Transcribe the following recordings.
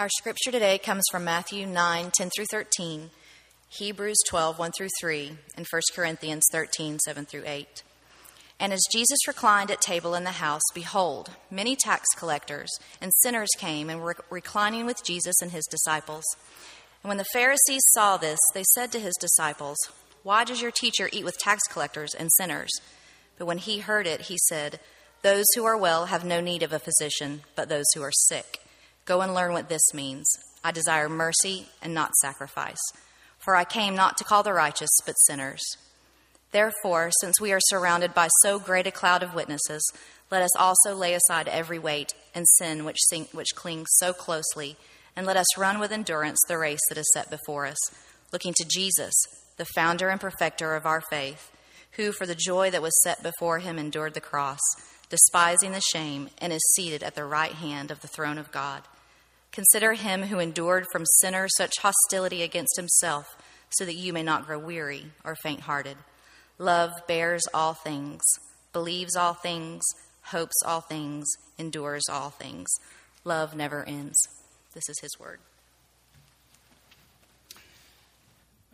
Our scripture today comes from Matthew 9, 10 through 13, Hebrews 12, 1 through 3, and 1 Corinthians 13, 7 through 8. And as Jesus reclined at table in the house, behold, many tax collectors and sinners came and were reclining with Jesus and his disciples. And when the Pharisees saw this, they said to his disciples, Why does your teacher eat with tax collectors and sinners? But when he heard it, he said, Those who are well have no need of a physician, but those who are sick. Go and learn what this means. I desire mercy and not sacrifice. For I came not to call the righteous, but sinners. Therefore, since we are surrounded by so great a cloud of witnesses, let us also lay aside every weight and sin which, sing, which clings so closely, and let us run with endurance the race that is set before us, looking to Jesus, the founder and perfecter of our faith, who, for the joy that was set before him, endured the cross, despising the shame, and is seated at the right hand of the throne of God. Consider him who endured from sinners such hostility against himself, so that you may not grow weary or faint hearted. Love bears all things, believes all things, hopes all things, endures all things. Love never ends. This is his word.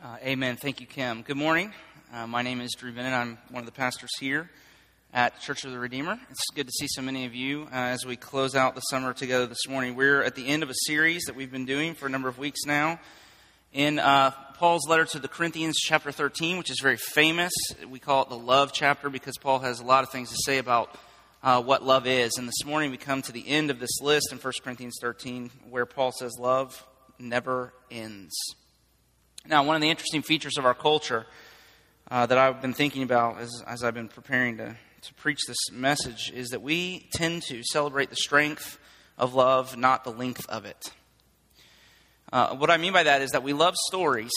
Uh, amen. Thank you, Kim. Good morning. Uh, my name is Drew Bennett. I'm one of the pastors here at Church of the Redeemer. It's good to see so many of you uh, as we close out the summer together this morning. We're at the end of a series that we've been doing for a number of weeks now in uh, Paul's letter to the Corinthians, chapter 13, which is very famous. We call it the love chapter because Paul has a lot of things to say about uh, what love is. And this morning we come to the end of this list in 1 Corinthians 13 where Paul says, Love never ends. Now, one of the interesting features of our culture uh, that I've been thinking about as, as I've been preparing to to preach this message is that we tend to celebrate the strength of love, not the length of it. Uh, what I mean by that is that we love stories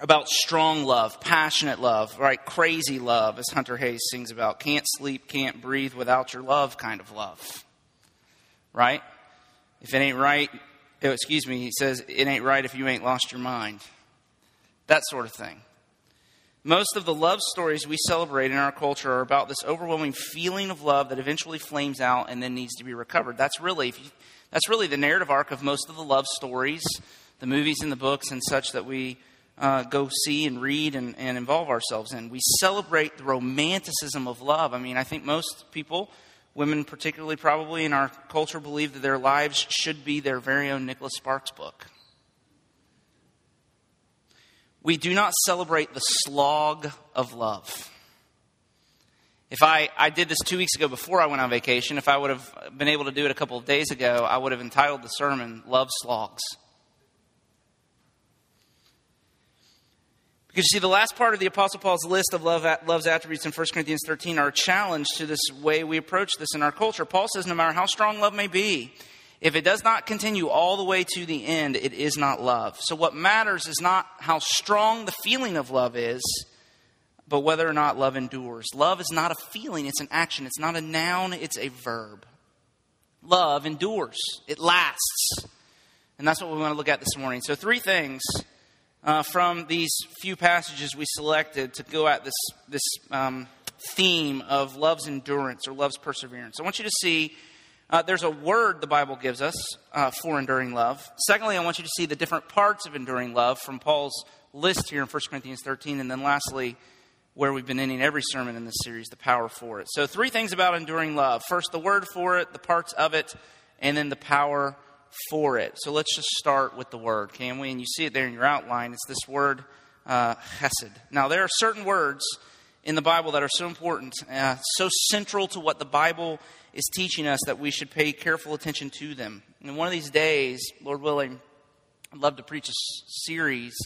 about strong love, passionate love, right? Crazy love, as Hunter Hayes sings about. Can't sleep, can't breathe without your love kind of love, right? If it ain't right, oh, excuse me, he says, it ain't right if you ain't lost your mind. That sort of thing. Most of the love stories we celebrate in our culture are about this overwhelming feeling of love that eventually flames out and then needs to be recovered. That's really, you, that's really the narrative arc of most of the love stories, the movies and the books and such that we uh, go see and read and, and involve ourselves in. We celebrate the romanticism of love. I mean, I think most people, women particularly probably in our culture, believe that their lives should be their very own Nicholas Sparks book. We do not celebrate the slog of love. If I, I did this two weeks ago before I went on vacation, if I would have been able to do it a couple of days ago, I would have entitled the sermon Love Slogs. Because you see, the last part of the Apostle Paul's list of love, love's attributes in 1 Corinthians 13 are a challenge to this way we approach this in our culture. Paul says no matter how strong love may be, if it does not continue all the way to the end, it is not love. So, what matters is not how strong the feeling of love is, but whether or not love endures. Love is not a feeling, it's an action. It's not a noun, it's a verb. Love endures, it lasts. And that's what we want to look at this morning. So, three things uh, from these few passages we selected to go at this, this um, theme of love's endurance or love's perseverance. I want you to see uh, there's a word the Bible gives us uh, for enduring love. Secondly, I want you to see the different parts of enduring love from Paul's list here in 1 Corinthians 13. And then lastly, where we've been ending every sermon in this series, the power for it. So, three things about enduring love first, the word for it, the parts of it, and then the power for it. So, let's just start with the word, can we? And you see it there in your outline. It's this word, uh, chesed. Now, there are certain words in the Bible that are so important, uh, so central to what the Bible is teaching us that we should pay careful attention to them. And one of these days, Lord willing, I'd love to preach a series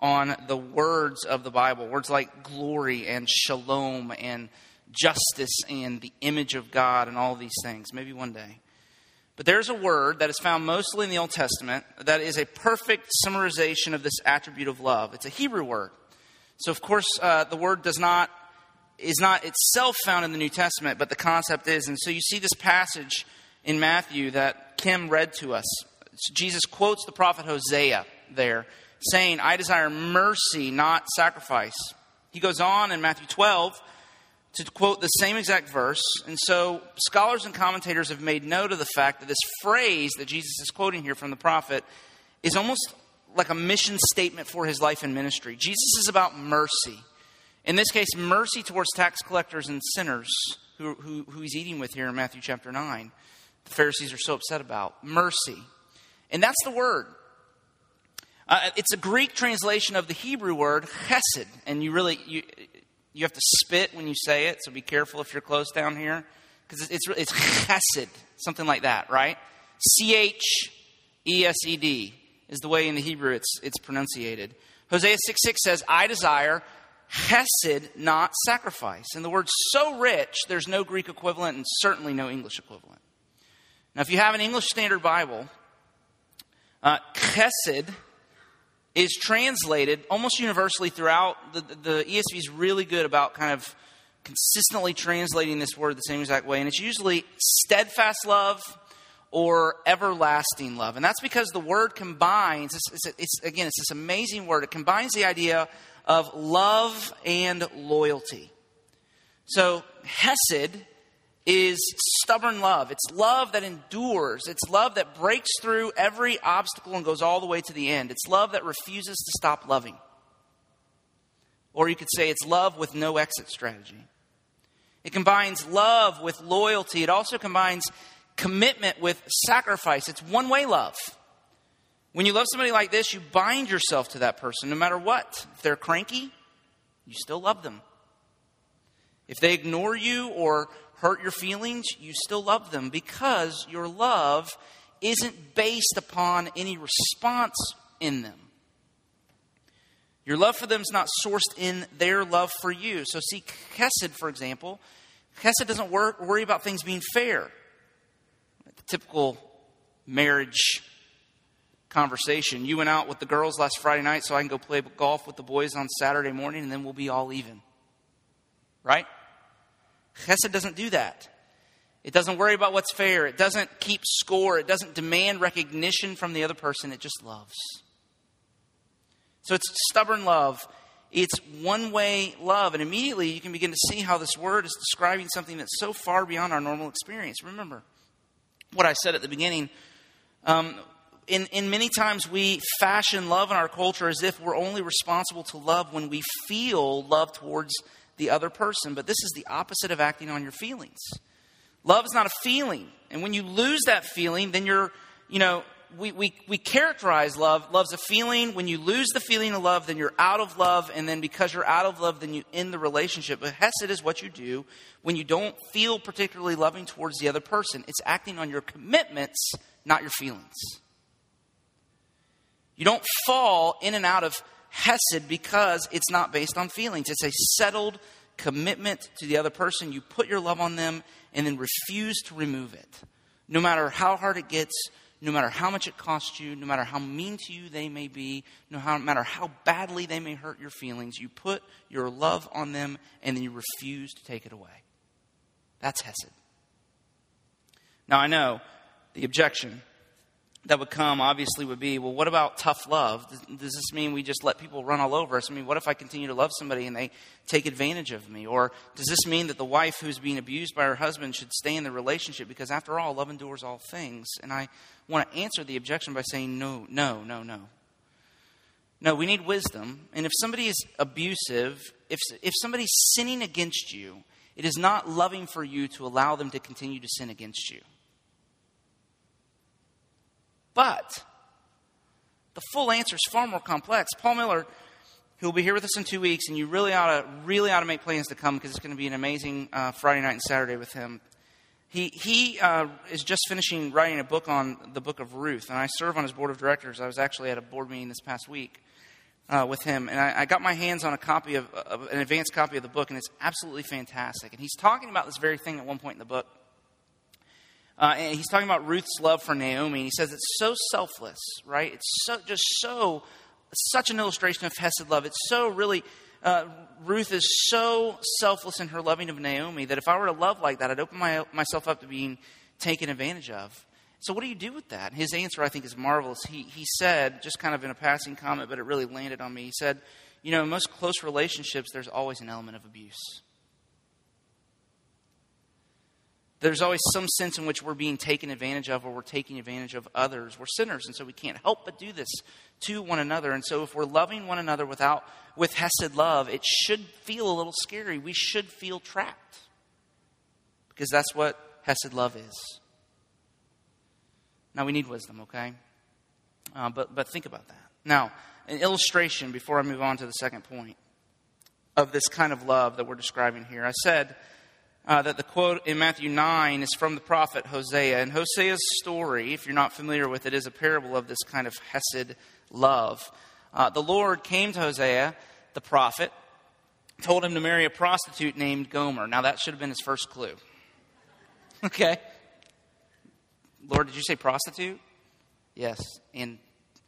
on the words of the Bible. Words like glory and shalom and justice and the image of God and all these things. Maybe one day. But there's a word that is found mostly in the Old Testament that is a perfect summarization of this attribute of love. It's a Hebrew word. So, of course, uh, the word does not is not itself found in the New Testament, but the concept is. And so you see this passage in Matthew that Kim read to us. Jesus quotes the prophet Hosea there, saying, I desire mercy, not sacrifice. He goes on in Matthew 12 to quote the same exact verse. And so scholars and commentators have made note of the fact that this phrase that Jesus is quoting here from the prophet is almost like a mission statement for his life and ministry. Jesus is about mercy. In this case, mercy towards tax collectors and sinners who, who, who he's eating with here in Matthew chapter 9. The Pharisees are so upset about mercy. And that's the word. Uh, it's a Greek translation of the Hebrew word chesed. And you really, you, you have to spit when you say it, so be careful if you're close down here. Because it's, it's, it's chesed, something like that, right? C H E S E D is the way in the Hebrew it's, it's pronunciated. Hosea 6 6 says, I desire chesed, not sacrifice. And the word so rich, there's no Greek equivalent and certainly no English equivalent. Now, if you have an English Standard Bible, uh, chesed is translated almost universally throughout. The, the ESV is really good about kind of consistently translating this word the same exact way, and it's usually steadfast love or everlasting love. And that's because the word combines, it's, it's, it's, again, it's this amazing word. It combines the idea of love and loyalty. So, Hesed is stubborn love. It's love that endures. It's love that breaks through every obstacle and goes all the way to the end. It's love that refuses to stop loving. Or you could say it's love with no exit strategy. It combines love with loyalty. It also combines commitment with sacrifice. It's one way love. When you love somebody like this, you bind yourself to that person no matter what. If they're cranky, you still love them. If they ignore you or hurt your feelings, you still love them because your love isn't based upon any response in them. Your love for them is not sourced in their love for you. So, see, Chesed, for example, Chesed doesn't worry about things being fair. Typical marriage conversation. You went out with the girls last Friday night, so I can go play golf with the boys on Saturday morning, and then we'll be all even. Right? Chesed doesn't do that. It doesn't worry about what's fair. It doesn't keep score. It doesn't demand recognition from the other person. It just loves. So it's stubborn love. It's one way love. And immediately you can begin to see how this word is describing something that's so far beyond our normal experience. Remember what I said at the beginning. Um, in, in many times, we fashion love in our culture as if we're only responsible to love when we feel love towards the other person. But this is the opposite of acting on your feelings. Love is not a feeling. And when you lose that feeling, then you're, you know, we, we, we characterize love. Love's a feeling. When you lose the feeling of love, then you're out of love. And then because you're out of love, then you end the relationship. But Hesed is what you do when you don't feel particularly loving towards the other person. It's acting on your commitments, not your feelings. You don't fall in and out of Hesed because it's not based on feelings. It's a settled commitment to the other person. You put your love on them and then refuse to remove it. No matter how hard it gets, no matter how much it costs you, no matter how mean to you they may be, no matter how badly they may hurt your feelings, you put your love on them and then you refuse to take it away. That's Hesed. Now, I know the objection that would come obviously would be well what about tough love? Does this mean we just let people run all over us? I mean what if i continue to love somebody and they take advantage of me? Or does this mean that the wife who's being abused by her husband should stay in the relationship? Because after all love endures all things. And i want to answer the objection by saying no no no no. No we need wisdom. And if somebody is abusive if, if somebody's sinning against you it is not loving for you to allow them to continue to sin against you but the full answer is far more complex. Paul Miller, who will be here with us in two weeks, and you really ought to really ought to make plans to come because it's going to be an amazing uh, Friday night and Saturday with him. He he uh, is just finishing writing a book on the book of Ruth, and I serve on his board of directors. I was actually at a board meeting this past week. Uh, with him, and I, I, got my hands on a copy of, of an advanced copy of the book, and it's absolutely fantastic. And he's talking about this very thing at one point in the book. Uh, and he's talking about Ruth's love for Naomi. He says it's so selfless, right? It's so, just so, such an illustration of Hesed love. It's so really, uh, Ruth is so selfless in her loving of Naomi that if I were to love like that, I'd open my, myself up to being taken advantage of. So, what do you do with that? His answer, I think, is marvelous. He, he said, just kind of in a passing comment, but it really landed on me. He said, You know, in most close relationships, there's always an element of abuse. There's always some sense in which we're being taken advantage of or we're taking advantage of others. We're sinners, and so we can't help but do this to one another. And so if we're loving one another without with Hesed love, it should feel a little scary. We should feel trapped. Because that's what Hesed love is. Now we need wisdom, okay? Uh, but but think about that. Now, an illustration before I move on to the second point of this kind of love that we're describing here. I said uh, that the quote in Matthew 9 is from the prophet Hosea. And Hosea's story, if you're not familiar with it, is a parable of this kind of Hesed love. Uh, the Lord came to Hosea, the prophet, told him to marry a prostitute named Gomer. Now, that should have been his first clue. Okay? Lord, did you say prostitute? Yes. And,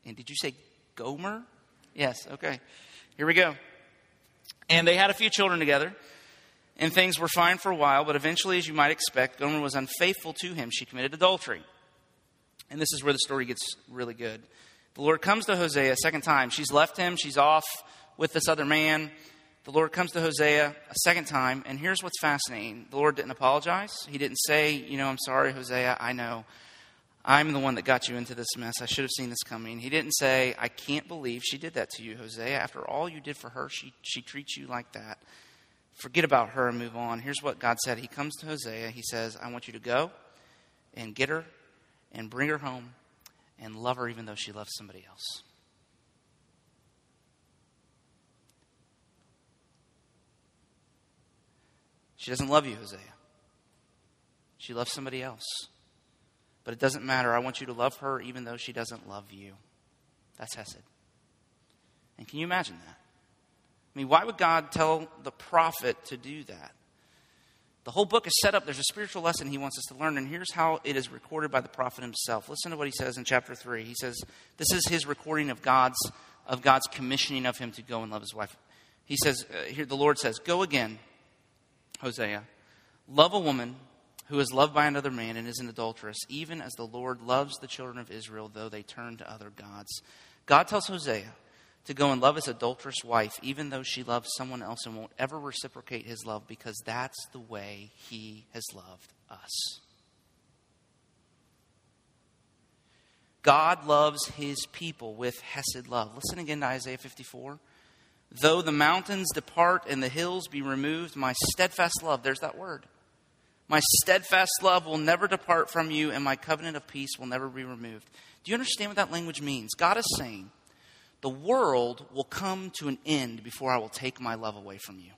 and did you say Gomer? Yes. Okay. Here we go. And they had a few children together. And things were fine for a while, but eventually, as you might expect, Gomer was unfaithful to him. She committed adultery. And this is where the story gets really good. The Lord comes to Hosea a second time. She's left him, she's off with this other man. The Lord comes to Hosea a second time, and here's what's fascinating. The Lord didn't apologize. He didn't say, You know, I'm sorry, Hosea, I know. I'm the one that got you into this mess. I should have seen this coming. He didn't say, I can't believe she did that to you, Hosea. After all you did for her, she, she treats you like that forget about her and move on. Here's what God said He comes to Hosea. He says, I want you to go and get her and bring her home and love her even though she loves somebody else. She doesn't love you, Hosea. She loves somebody else. But it doesn't matter. I want you to love her even though she doesn't love you. That's Hesed. And can you imagine that? I mean, why would God tell the prophet to do that? The whole book is set up. There's a spiritual lesson he wants us to learn, and here's how it is recorded by the prophet himself. Listen to what he says in chapter 3. He says, This is his recording of God's, of God's commissioning of him to go and love his wife. He says, uh, Here, the Lord says, Go again, Hosea, love a woman who is loved by another man and is an adulteress, even as the Lord loves the children of Israel, though they turn to other gods. God tells Hosea, to go and love his adulterous wife, even though she loves someone else and won't ever reciprocate his love, because that's the way he has loved us. God loves his people with Hesed love. Listen again to Isaiah 54. Though the mountains depart and the hills be removed, my steadfast love, there's that word. My steadfast love will never depart from you, and my covenant of peace will never be removed. Do you understand what that language means? God is saying, the world will come to an end before I will take my love away from you.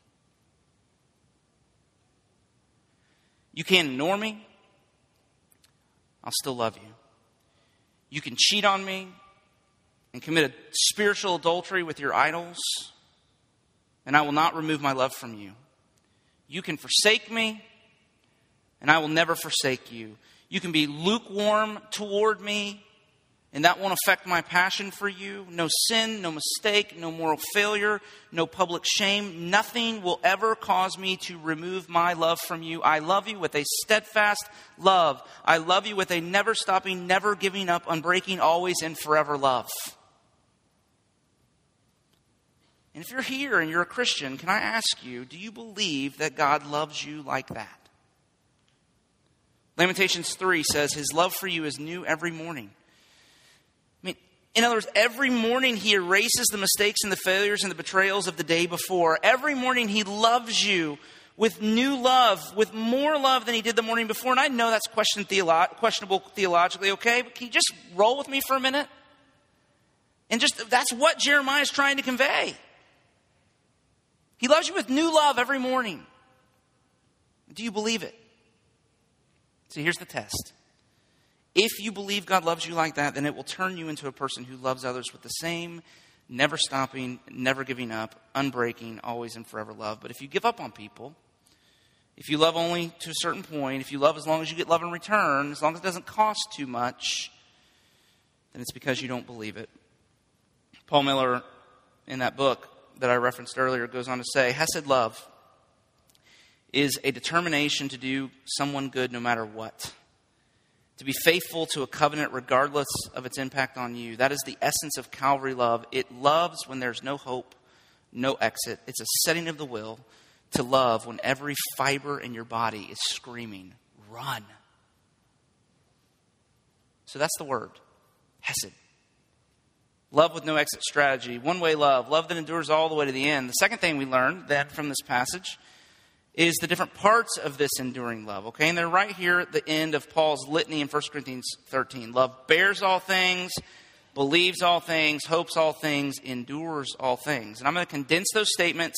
You can't ignore me, I'll still love you. You can cheat on me and commit a spiritual adultery with your idols, and I will not remove my love from you. You can forsake me, and I will never forsake you. You can be lukewarm toward me, and that won't affect my passion for you. No sin, no mistake, no moral failure, no public shame. Nothing will ever cause me to remove my love from you. I love you with a steadfast love. I love you with a never stopping, never giving up, unbreaking, always and forever love. And if you're here and you're a Christian, can I ask you, do you believe that God loves you like that? Lamentations 3 says, His love for you is new every morning. In other words, every morning he erases the mistakes and the failures and the betrayals of the day before. Every morning he loves you with new love, with more love than he did the morning before. And I know that's question theolo- questionable theologically, okay? But can you just roll with me for a minute? And just, that's what Jeremiah is trying to convey. He loves you with new love every morning. Do you believe it? So here's the test. If you believe God loves you like that, then it will turn you into a person who loves others with the same never stopping, never giving up, unbreaking, always and forever love. But if you give up on people, if you love only to a certain point, if you love as long as you get love in return, as long as it doesn't cost too much, then it's because you don't believe it. Paul Miller, in that book that I referenced earlier, goes on to say Hesed love is a determination to do someone good no matter what to be faithful to a covenant regardless of its impact on you. That is the essence of Calvary love. It loves when there's no hope, no exit. It's a setting of the will to love when every fiber in your body is screaming, run. So that's the word Hesed. Love with no exit strategy, one way love, love that endures all the way to the end. The second thing we learned then from this passage is the different parts of this enduring love, okay? And they're right here at the end of Paul's litany in 1 Corinthians 13. Love bears all things, believes all things, hopes all things, endures all things. And I'm going to condense those statements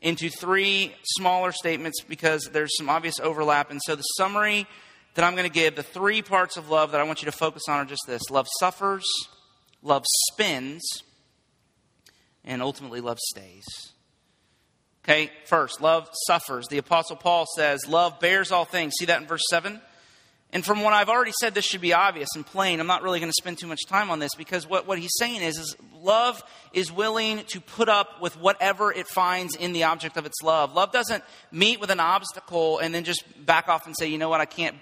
into three smaller statements because there's some obvious overlap. And so the summary that I'm going to give, the three parts of love that I want you to focus on are just this love suffers, love spins, and ultimately love stays. Okay, first, love suffers. The Apostle Paul says, Love bears all things. See that in verse 7? And from what I've already said, this should be obvious and plain. I'm not really going to spend too much time on this because what, what he's saying is, is love is willing to put up with whatever it finds in the object of its love. Love doesn't meet with an obstacle and then just back off and say, you know what, I can't.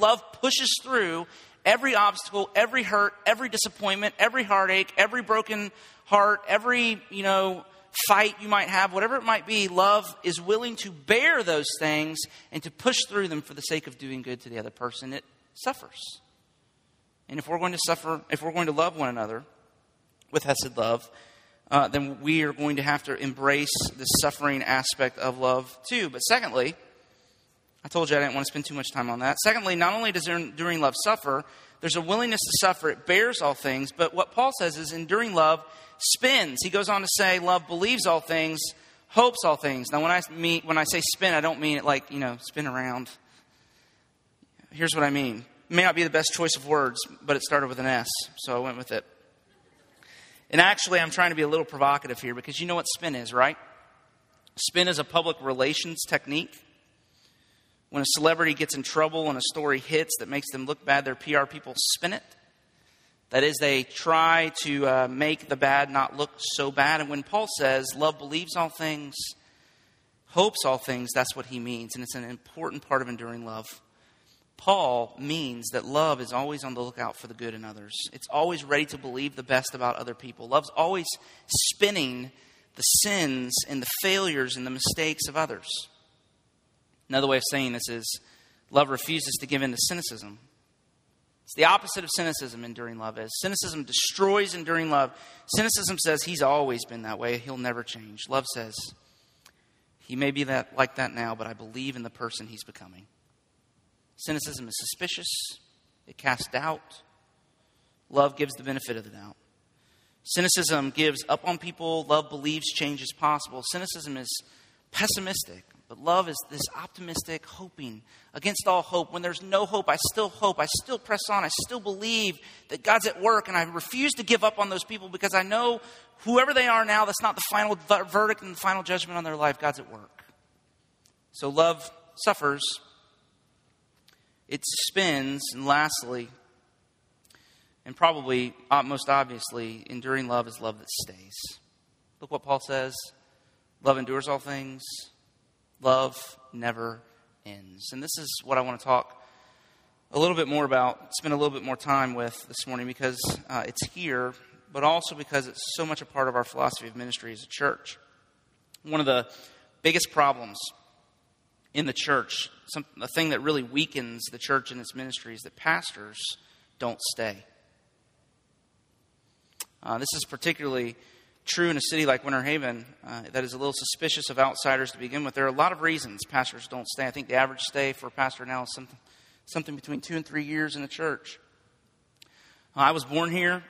Love pushes through every obstacle, every hurt, every disappointment, every heartache, every broken heart, every, you know, fight you might have, whatever it might be, love is willing to bear those things and to push through them for the sake of doing good to the other person. It suffers. And if we're going to suffer, if we're going to love one another with Hesed love, uh, then we are going to have to embrace the suffering aspect of love too. But secondly, I told you I didn't want to spend too much time on that. Secondly, not only does enduring love suffer, there's a willingness to suffer. It bears all things. But what Paul says is enduring love spins. He goes on to say, love believes all things, hopes all things. Now, when I mean when I say spin, I don't mean it like you know spin around. Here's what I mean. It may not be the best choice of words, but it started with an S, so I went with it. And actually, I'm trying to be a little provocative here because you know what spin is, right? Spin is a public relations technique. When a celebrity gets in trouble and a story hits that makes them look bad, their PR people spin it. That is, they try to uh, make the bad not look so bad. And when Paul says, love believes all things, hopes all things, that's what he means. And it's an important part of enduring love. Paul means that love is always on the lookout for the good in others. It's always ready to believe the best about other people. Love's always spinning the sins and the failures and the mistakes of others. Another way of saying this is love refuses to give in to cynicism. It's the opposite of cynicism, enduring love is. Cynicism destroys enduring love. Cynicism says he's always been that way, he'll never change. Love says he may be that, like that now, but I believe in the person he's becoming. Cynicism is suspicious, it casts doubt. Love gives the benefit of the doubt. Cynicism gives up on people, love believes change is possible. Cynicism is pessimistic. But love is this optimistic hoping against all hope. When there's no hope, I still hope. I still press on. I still believe that God's at work. And I refuse to give up on those people because I know whoever they are now, that's not the final verdict and the final judgment on their life. God's at work. So love suffers, it spins. And lastly, and probably most obviously, enduring love is love that stays. Look what Paul says love endures all things Love never ends. And this is what I want to talk a little bit more about, spend a little bit more time with this morning because uh, it's here, but also because it's so much a part of our philosophy of ministry as a church. One of the biggest problems in the church, some, the thing that really weakens the church and its ministry is that pastors don't stay. Uh, this is particularly true in a city like Winter Haven uh, that is a little suspicious of outsiders to begin with. There are a lot of reasons pastors don't stay. I think the average stay for a pastor now is something, something between two and three years in a church. Uh, I was born here.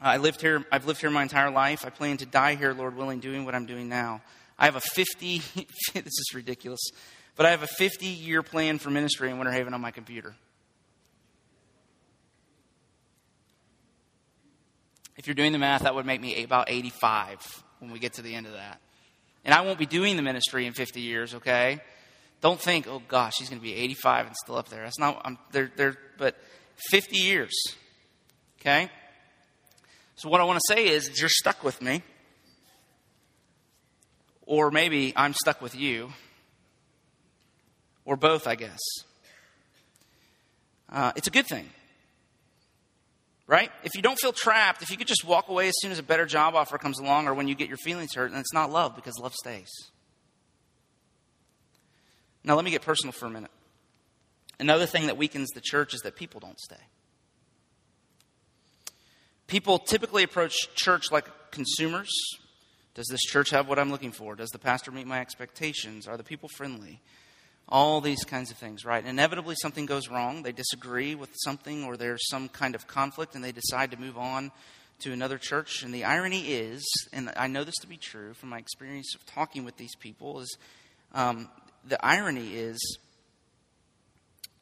I lived here. I've lived here my entire life. I plan to die here, Lord willing, doing what I'm doing now. I have a 50. this is ridiculous, but I have a 50 year plan for ministry in Winter Haven on my computer. If you're doing the math, that would make me about 85 when we get to the end of that. And I won't be doing the ministry in 50 years, okay? Don't think, oh gosh, he's going to be 85 and still up there. That's not, I'm, they're, they're, but 50 years, okay? So what I want to say is, you're stuck with me. Or maybe I'm stuck with you. Or both, I guess. Uh, it's a good thing right? If you don't feel trapped, if you could just walk away as soon as a better job offer comes along or when you get your feelings hurt, then it's not love because love stays. Now, let me get personal for a minute. Another thing that weakens the church is that people don't stay. People typically approach church like consumers. Does this church have what I'm looking for? Does the pastor meet my expectations? Are the people friendly? All these kinds of things, right? Inevitably, something goes wrong. They disagree with something, or there's some kind of conflict, and they decide to move on to another church. And the irony is, and I know this to be true from my experience of talking with these people, is um, the irony is,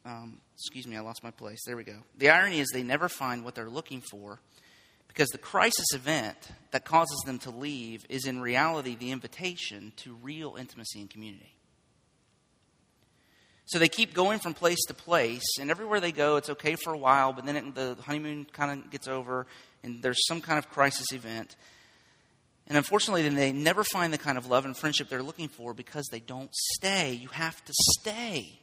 um, excuse me, I lost my place. There we go. The irony is they never find what they're looking for because the crisis event that causes them to leave is in reality the invitation to real intimacy and community. So they keep going from place to place, and everywhere they go, it's okay for a while, but then it, the honeymoon kind of gets over, and there's some kind of crisis event. And unfortunately, then they never find the kind of love and friendship they're looking for because they don't stay. You have to stay.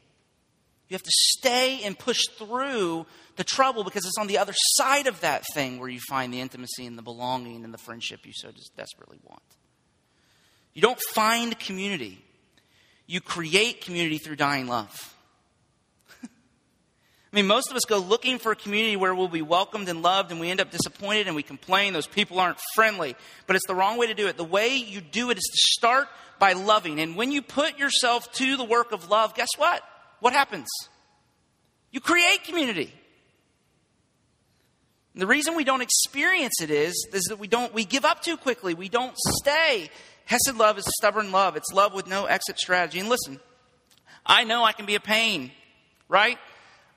You have to stay and push through the trouble because it's on the other side of that thing where you find the intimacy and the belonging and the friendship you so desperately want. You don't find community, you create community through dying love. I mean, most of us go looking for a community where we'll be welcomed and loved, and we end up disappointed and we complain those people aren't friendly. But it's the wrong way to do it. The way you do it is to start by loving. And when you put yourself to the work of love, guess what? What happens? You create community. And the reason we don't experience it is, is that we don't we give up too quickly. We don't stay. Hesed love is stubborn love. It's love with no exit strategy. And listen, I know I can be a pain, right?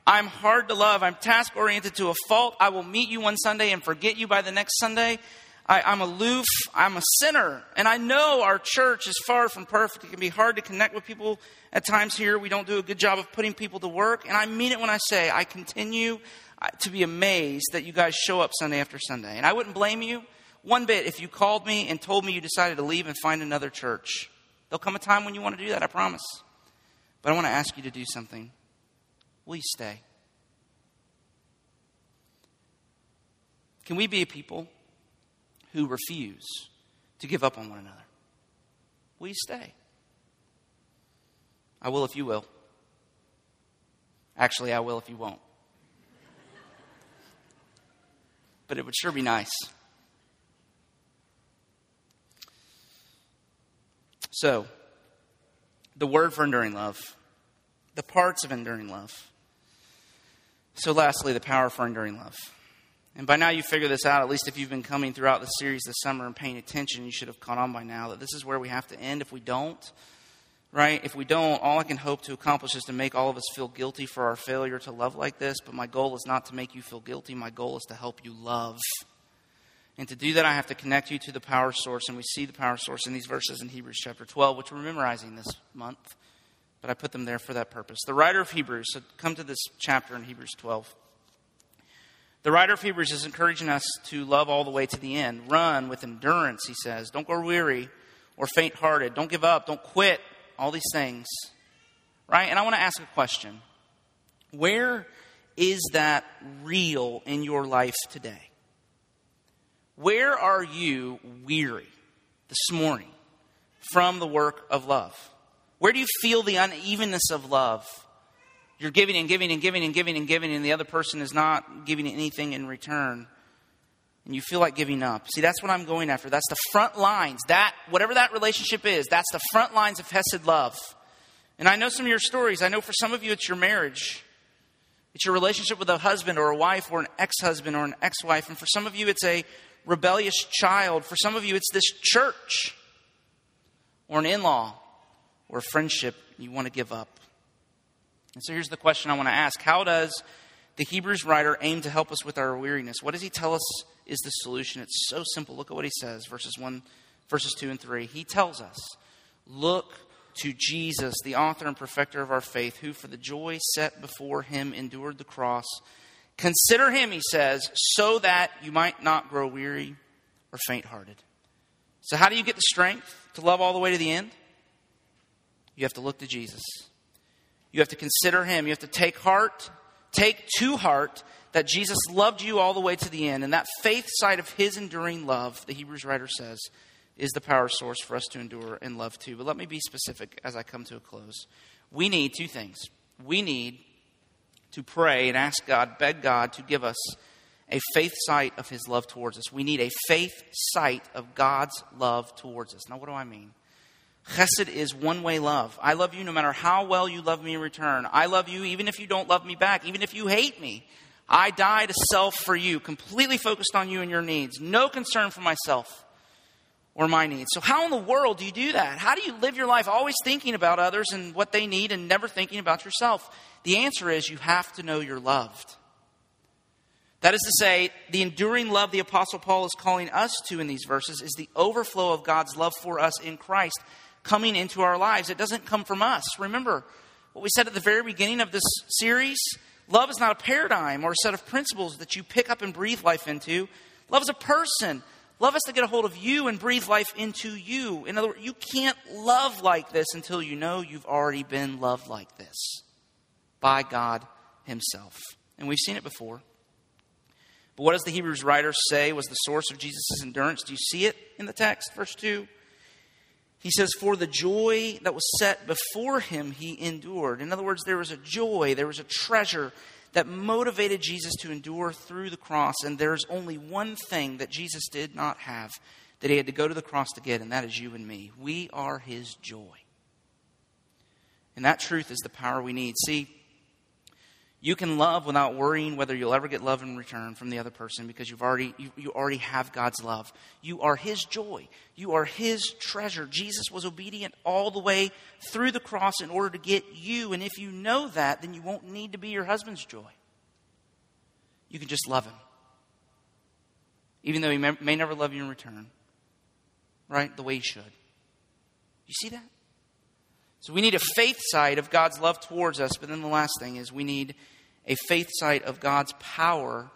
I'm hard to love. I'm task oriented to a fault. I will meet you one Sunday and forget you by the next Sunday. I, am aloof. I'm a sinner. And I know our church is far from perfect. It can be hard to connect with people at times here. We don't do a good job of putting people to work. And I mean it when I say I continue uh, to be amazed that you guys show up Sunday after Sunday. And I wouldn't blame you one bit if you called me and told me you decided to leave and find another church. There'll come a time when you want to do that, I promise. But I want to ask you to do something. Will you stay? Can we be a people who refuse to give up on one another? Will you stay? I will if you will. Actually, I will if you won't. But it would sure be nice. So, the word for enduring love, the parts of enduring love. So, lastly, the power for enduring love. And by now you figure this out, at least if you've been coming throughout the series this summer and paying attention, you should have caught on by now that this is where we have to end. If we don't, right? If we don't, all I can hope to accomplish is to make all of us feel guilty for our failure to love like this. But my goal is not to make you feel guilty. My goal is to help you love. And to do that, I have to connect you to the power source. And we see the power source in these verses in Hebrews chapter 12, which we're memorizing this month. But I put them there for that purpose. The writer of Hebrews, so come to this chapter in Hebrews 12. The writer of Hebrews is encouraging us to love all the way to the end. Run with endurance, he says. Don't grow weary or faint hearted. Don't give up. Don't quit. All these things. Right? And I want to ask a question Where is that real in your life today? Where are you weary this morning from the work of love? Where do you feel the unevenness of love? You're giving and giving and giving and giving and giving, and the other person is not giving anything in return. And you feel like giving up. See, that's what I'm going after. That's the front lines. That, whatever that relationship is, that's the front lines of Hesed love. And I know some of your stories. I know for some of you it's your marriage. It's your relationship with a husband or a wife or an ex husband or an ex wife. And for some of you, it's a rebellious child. For some of you, it's this church or an in law or a friendship you want to give up. And so here's the question I want to ask How does the Hebrews writer aim to help us with our weariness? What does he tell us is the solution? It's so simple. Look at what he says, verses 1, verses 2 and 3. He tells us, Look to Jesus, the author and perfecter of our faith, who for the joy set before him endured the cross. Consider him, he says, so that you might not grow weary or faint hearted. So, how do you get the strength to love all the way to the end? You have to look to Jesus. You have to consider him. You have to take heart, take to heart that Jesus loved you all the way to the end. And that faith side of his enduring love, the Hebrews writer says, is the power source for us to endure and love too. But let me be specific as I come to a close. We need two things. We need to pray and ask God, beg God to give us a faith sight of his love towards us. We need a faith sight of God's love towards us. Now, what do I mean? Chesed is one way love. I love you no matter how well you love me in return. I love you even if you don't love me back, even if you hate me. I die to self for you, completely focused on you and your needs, no concern for myself or my needs. So, how in the world do you do that? How do you live your life always thinking about others and what they need and never thinking about yourself? The answer is you have to know you're loved. That is to say, the enduring love the Apostle Paul is calling us to in these verses is the overflow of God's love for us in Christ coming into our lives. It doesn't come from us. Remember what we said at the very beginning of this series? Love is not a paradigm or a set of principles that you pick up and breathe life into. Love is a person. Love has to get a hold of you and breathe life into you. In other words, you can't love like this until you know you've already been loved like this by God Himself. And we've seen it before. But what does the Hebrews writer say was the source of Jesus' endurance? Do you see it in the text, verse 2? He says, For the joy that was set before him, he endured. In other words, there was a joy, there was a treasure that motivated Jesus to endure through the cross. And there's only one thing that Jesus did not have that he had to go to the cross to get, and that is you and me. We are his joy. And that truth is the power we need. See, you can love without worrying whether you'll ever get love in return from the other person because you've already, you, you already have God's love. You are His joy. You are His treasure. Jesus was obedient all the way through the cross in order to get you. And if you know that, then you won't need to be your husband's joy. You can just love Him. Even though He may, may never love you in return, right? The way He should. You see that? So we need a faith side of God's love towards us, but then the last thing is we need a faith sight of God's power,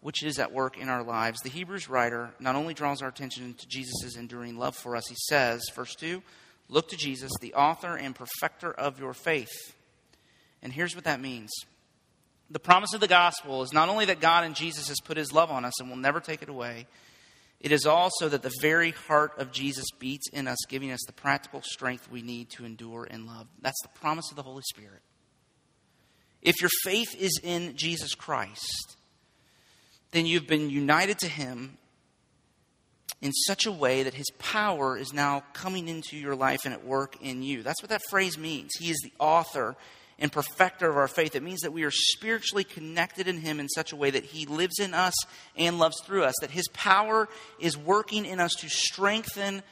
which is at work in our lives. The Hebrews writer not only draws our attention to Jesus' enduring love for us, he says, verse 2, look to Jesus, the author and perfecter of your faith. And here's what that means. The promise of the gospel is not only that God and Jesus has put his love on us and will never take it away, it is also that the very heart of Jesus beats in us, giving us the practical strength we need to endure in love. That's the promise of the Holy Spirit. If your faith is in Jesus Christ, then you've been united to Him in such a way that His power is now coming into your life and at work in you. That's what that phrase means. He is the author and perfecter of our faith. It means that we are spiritually connected in Him in such a way that He lives in us and loves through us, that His power is working in us to strengthen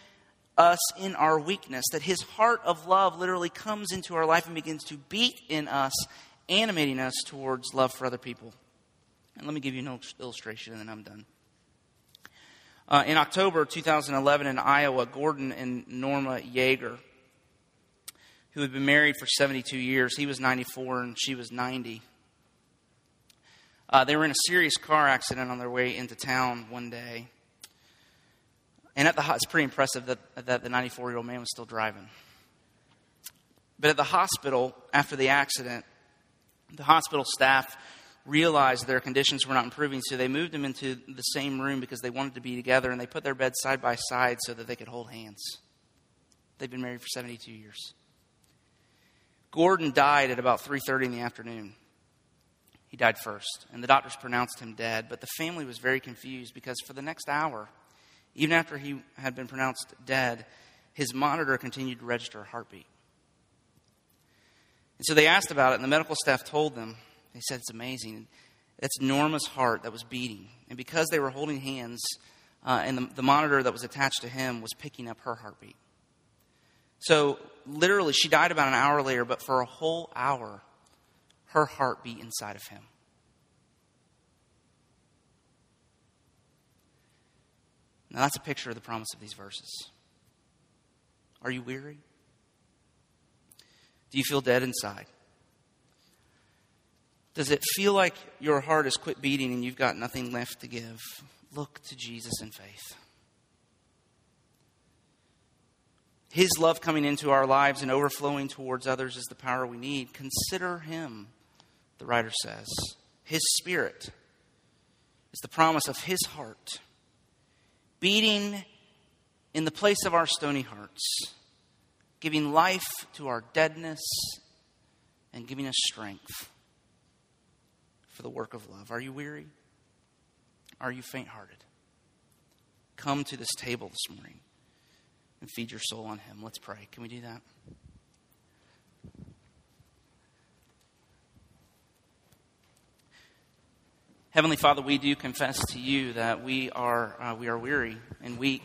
us in our weakness, that His heart of love literally comes into our life and begins to beat in us animating us towards love for other people. And let me give you an illustration and then I'm done. Uh, in October 2011 in Iowa, Gordon and Norma Yeager, who had been married for 72 years, he was 94 and she was 90. Uh, they were in a serious car accident on their way into town one day. And at the it's pretty impressive that, that the 94 year old man was still driving. But at the hospital after the accident, the hospital staff realized their conditions were not improving, so they moved them into the same room because they wanted to be together, and they put their beds side by side so that they could hold hands. They've been married for 72 years. Gordon died at about 3:30 in the afternoon. He died first, and the doctors pronounced him dead, but the family was very confused because for the next hour, even after he had been pronounced dead, his monitor continued to register a heartbeat. And so they asked about it, and the medical staff told them, they said, It's amazing. It's Norma's heart that was beating. And because they were holding hands, uh, and the, the monitor that was attached to him was picking up her heartbeat. So literally, she died about an hour later, but for a whole hour, her heart beat inside of him. Now, that's a picture of the promise of these verses. Are you weary? Do you feel dead inside? Does it feel like your heart has quit beating and you've got nothing left to give? Look to Jesus in faith. His love coming into our lives and overflowing towards others is the power we need. Consider Him, the writer says. His Spirit is the promise of His heart, beating in the place of our stony hearts giving life to our deadness and giving us strength. for the work of love. Are you weary? Are you faint hearted? Come to this table this morning and feed your soul on Him. Let's pray. Can we do that? Heavenly Father, we do confess to you that we are, uh, we are weary and weak,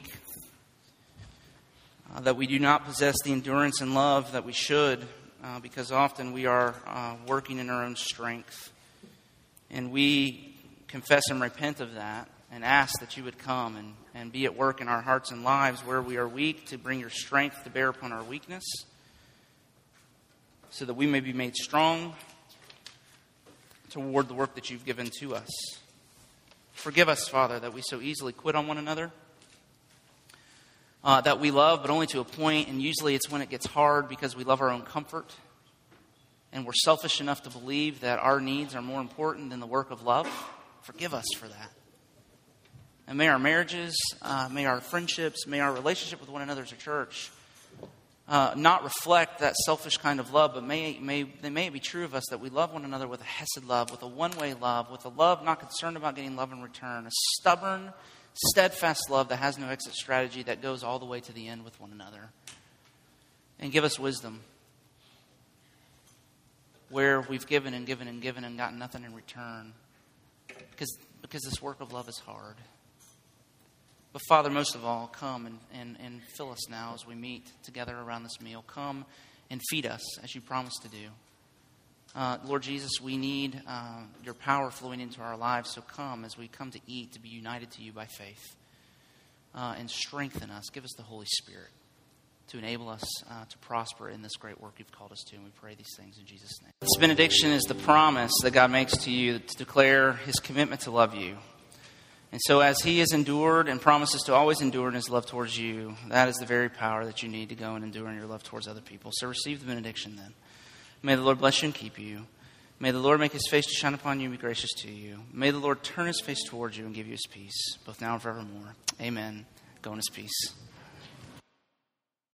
uh, that we do not possess the endurance and love that we should, uh, because often we are uh, working in our own strength. And we confess and repent of that and ask that you would come and, and be at work in our hearts and lives where we are weak to bring your strength to bear upon our weakness so that we may be made strong toward the work that you've given to us. Forgive us, Father, that we so easily quit on one another. Uh, that we love, but only to a point, and usually it's when it gets hard because we love our own comfort. And we're selfish enough to believe that our needs are more important than the work of love. Forgive us for that. And may our marriages, uh, may our friendships, may our relationship with one another as a church uh, not reflect that selfish kind of love, but may, may, they may be true of us that we love one another with a hesed love, with a one way love, with a love not concerned about getting love in return, a stubborn, steadfast love that has no exit strategy that goes all the way to the end with one another. And give us wisdom where we've given and given and given and gotten nothing in return because, because this work of love is hard. But Father, most of all, come and, and, and fill us now as we meet together around this meal. Come and feed us as you promised to do. Uh, Lord Jesus, we need uh, your power flowing into our lives, so come as we come to eat to be united to you by faith. Uh, and strengthen us. Give us the Holy Spirit to enable us uh, to prosper in this great work you've called us to. And we pray these things in Jesus' name. This benediction is the promise that God makes to you to declare his commitment to love you. And so, as he has endured and promises to always endure in his love towards you, that is the very power that you need to go and endure in your love towards other people. So, receive the benediction then. May the Lord bless you and keep you. May the Lord make his face to shine upon you and be gracious to you. May the Lord turn his face towards you and give you his peace, both now and forevermore. Amen. Go in his peace.